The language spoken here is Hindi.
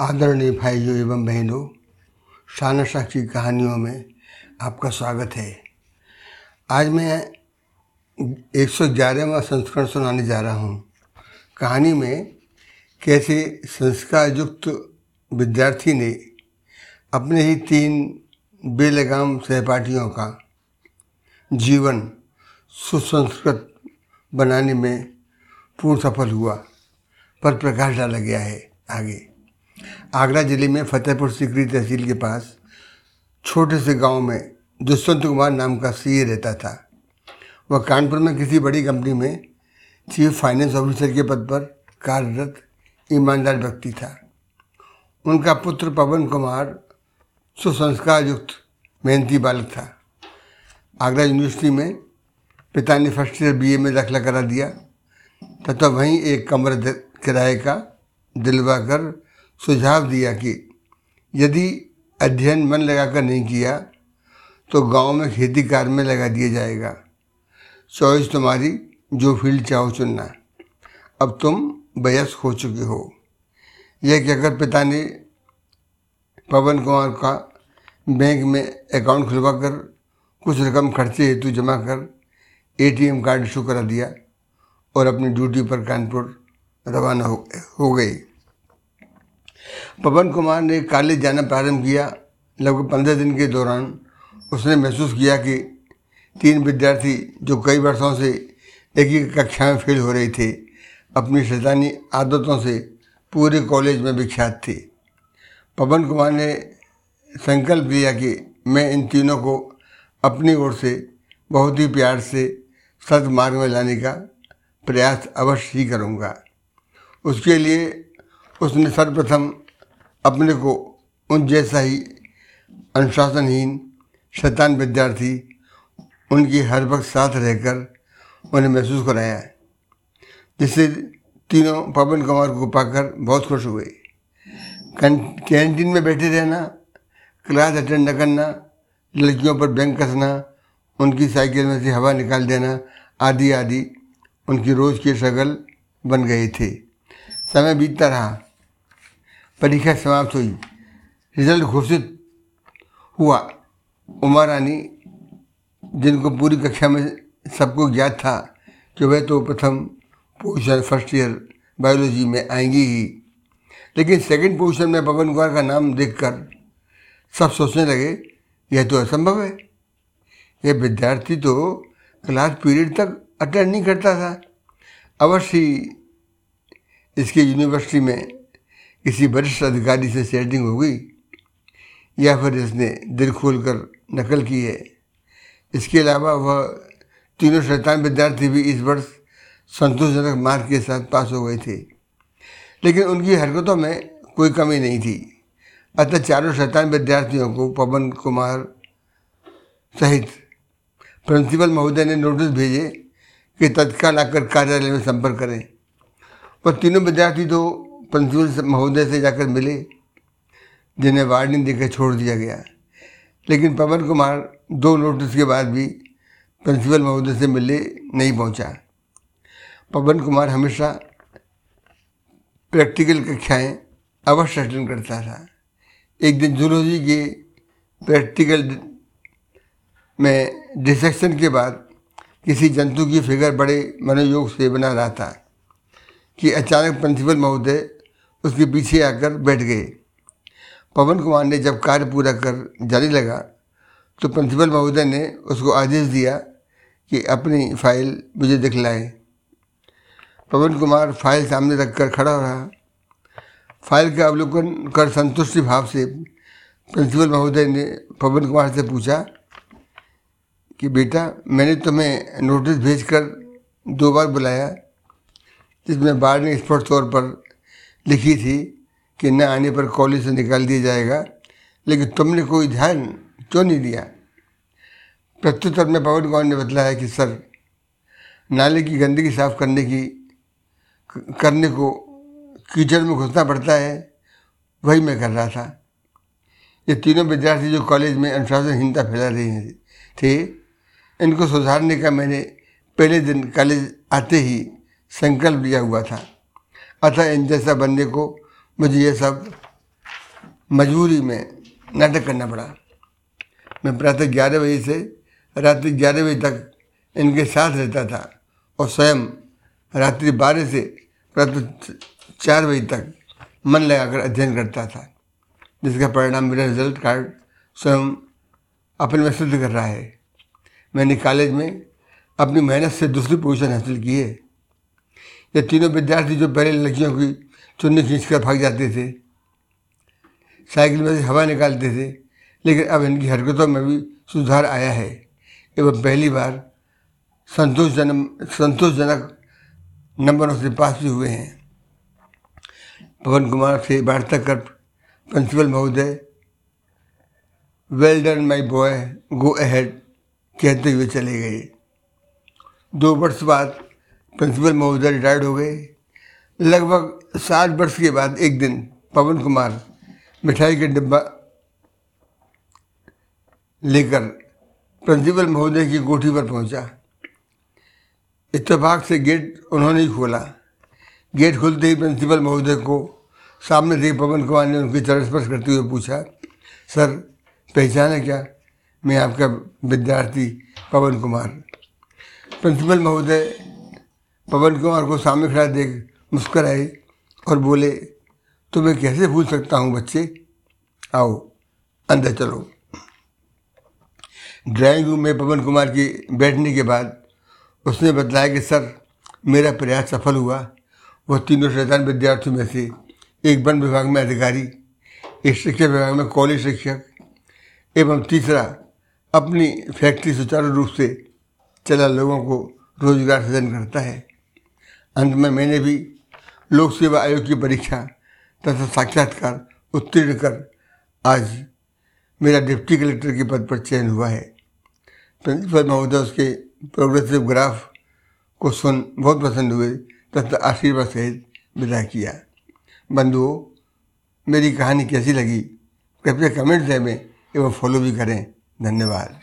आदरणीय भाइयों एवं बहनों, शानशाह की कहानियों में आपका स्वागत है। आज मैं एक सौ ग्यारहवा संस्करण सुनाने जा रहा हूँ। कहानी में कैसे संस्कार युक्त विद्यार्थी ने अपने ही तीन बेलगाम सहपाठियों का जीवन सुसंस्कृत बनाने में पूर्ण सफल हुआ, पर प्रकाश डाला गया है आगे। आगरा ज़िले में फतेहपुर सिकरी तहसील के पास छोटे से गाँव में दुष्यंत कुमार नाम का सी रहता था। वह कानपुर में किसी बड़ी कंपनी में चीफ फाइनेंस ऑफिसर के पद पर कार्यरत ईमानदार व्यक्ति था। उनका पुत्र पवन कुमार सुसंस्कार युक्त मेहनती बालक था। आगरा यूनिवर्सिटी में पिता ने फ़र्स्ट ईयर बीए में दाखिला करा दिया, तथा वहीं एक कमरा किराए का दिलवा कर सुझाव दिया कि यदि अध्ययन मन लगाकर नहीं किया तो गाँव में खेती कार्य में लगा दिया जाएगा। चॉइस तुम्हारी जो फ़ील्ड चाहो चुनना। अब तुम वयस्क हो चुके हो। यह कहकर पिता ने पवन कुमार का बैंक में अकाउंट खुलवा कर कुछ रकम खर्चे हेतु जमा कर एटीएम कार्ड इशू करा दिया और अपनी ड्यूटी पर कानपुर रवाना हो, हो गई। पवन कुमार ने कॉलेज जाना प्रारंभ किया, लगभग पंद्रह दिन के दौरान। उसने महसूस किया कि तीन विद्यार्थी जो कई वर्षों से एक ही कक्षा में फेल हो रहे थे, अपनी शैतानी आदतों से पूरे कॉलेज में विख्यात थे। पवन कुमार ने संकल्प लिया कि मैं इन तीनों को अपनी ओर से बहुत ही प्यार से सद मार्ग में लाने का प्रयास अवश्य ही करूँगा। उसके लिए उसने सर्वप्रथम अपने को उन जैसा ही अनुशासनहीन, शैतान विद्यार्थी, उनकी हर वक्त साथ रहकर उन्हें महसूस कराया, जिससे तीनों पवन कुमार को पाकर बहुत खुश हुए। कैंटीन में बैठे रहना, क्लास अटेंड न करना, लड़कियों पर बैंक कसना, उनकी साइकिल में से हवा निकाल देना आदि आदि उनकी रोज़ की शगल बन गए थे। समय बीतता रहा। परीक्षा समाप्त हुई। रिज़ल्ट घोषित हुआ। उमा रानी, जिनको पूरी कक्षा में सबको ज्ञात था कि वह तो प्रथम पोजिशन फ़र्स्ट ईयर बायोलॉजी में आएँगी ही। लेकिन सेकंड पोजीशन में पवन कुमार का नाम देखकर सब सोचने लगे, यह तो असंभव है। यह विद्यार्थी तो क्लास पीरियड तक अटेंड नहीं करता था। अवश्य इसके यूनिवर्सिटी में किसी वरिष्ठ अधिकारी से सेटिंग हो गई, या फिर इसने दिल खोल कर नकल की है। इसके अलावा वह तीनों शैतान विद्यार्थी भी इस वर्ष संतोषजनक मार्क के साथ पास हो गए थे। लेकिन उनकी हरकतों में कोई कमी नहीं थी। अतः चारों शैतान विद्यार्थियों को पवन कुमार सहित प्रिंसिपल महोदय ने नोटिस भेजे कि तत्काल आकर कार्यालय में संपर्क करें। और तीनों विद्यार्थी तो प्रिंसिपल महोदय से जाकर मिले, जिन्हें वार्निंग देकर छोड़ दिया गया लेकिन पवन कुमार दो नोटिस के बाद भी प्रिंसिपल महोदय से मिलने नहीं पहुँचा। पवन कुमार हमेशा प्रैक्टिकल कक्षाएँ अवश्य अटेंड करता था एक दिन जूलॉजी के प्रैक्टिकल में डिसेक्शन के बाद किसी जंतु की फिगर बड़े मनोयोग से बना रहा था कि अचानक प्रिंसिपल महोदय उसके पीछे आकर बैठ गए। पवन कुमार ने जब कार्य पूरा कर जाने लगा तो प्रिंसिपल महोदय ने उसको आदेश दिया कि अपनी फ़ाइल मुझे दिखलाए। पवन कुमार फ़ाइल सामने रखकर खड़ा रहा। फ़ाइल का अवलोकन कर संतुष्टि भाव से प्रिंसिपल महोदय ने पवन कुमार से पूछा कि, बेटा, मैंने तुम्हें नोटिस भेजकर दो बार बुलाया, जिसमें बाढ़ ने स्पष्ट तौर पर लिखी थी कि न आने पर कॉलेज से निकाल दिया जाएगा, लेकिन तुमने कोई ध्यान क्यों नहीं दिया? प्रत्युत्तर में पवन कुमार ने बतलाया कि, सर, नाले की गंदगी साफ़ करने की, करने को कीचड़ में घुसना पड़ता है, वही मैं कर रहा था। ये तीनों विद्यार्थी जो कॉलेज में अनुशासनहीनता फैला रहे थे, इनको सुधारने का मैंने पहले दिन कॉलेज आते ही संकल्प लिया हुआ था। अतः इन जैसा बनने को मुझे ये सब मजबूरी में नाटक करना पड़ा। मैं प्रातः ग्यारह बजे से रात्रि ग्यारह बजे तक इनके साथ रहता था और स्वयं रात्रि बारह से प्रातः चार बजे तक मन लगाकर अध्ययन करता था, जिसका परिणाम मेरा रिज़ल्ट कार्ड स्वयं अपने में सिद्ध कर रहा है। मैंने कॉलेज में अपनी मेहनत से दूसरी पोजीशन हासिल की है। ये तीनों विद्यार्थी जो पहले लड़कियों की चुन्नी खींच कर भाग जाते थे, साइकिल में से हवा निकालते थे, लेकिन अब इनकी हरकतों में भी सुधार आया है। एवं पहली बार संतोषजनक संतोषजनक नंबरों से पास भी हुए हैं। पवन कुमार से वार्ता कर प्रिंसिपल महोदय well done my boy go ahead कहते हुए चले गए। दो वर्ष बाद प्रिंसिपल महोदय रिटायर्ड हो गए। लगभग सात वर्ष के बाद एक दिन पवन कुमार मिठाई का डिब्बा लेकर प्रिंसिपल महोदय की कोठी पर पहुँचा। इत्तेफाक से गेट उन्होंने ही खोला। गेट खुलते ही प्रिंसिपल महोदय को सामने से पवन कुमार ने उनकी चरण स्पर्श करते हुए पूछा, सर, पहचान क्या? मैं आपका विद्यार्थी पवन कुमार। प्रिंसिपल महोदय पवन कुमार को सामने खड़ा देख मुस्कराए और बोले तो मैं कैसे भूल सकता हूँ बच्चे? आओ, अंदर चलो। ड्राइंग रूम में पवन कुमार के बैठने के बाद उसने बताया कि, सर, मेरा प्रयास सफल हुआ। वह तीनों शैतान विद्यार्थियों में से एक वन विभाग में अधिकारी, एक शिक्षा विभाग में कॉलेज शिक्षक एवं तीसरा अपनी फैक्ट्री सुचारू रूप से चला लोगों को रोज़गार सृजन करता है। अंत में मैंने भी लोक सेवा आयोग की परीक्षा तथा साक्षात्कार उत्तीर्ण कर आज मेरा डिप्टी कलेक्टर के पद पर चयन हुआ है। प्रिंसिपल महोदय उसके प्रोग्रेसिव ग्राफ को सुन बहुत पसंद हुए तथा आशीर्वाद सहित विदा किया। बंधुओं, मेरी कहानी कैसी लगी? कृपया कमेंट में एवं फॉलो भी करें। धन्यवाद।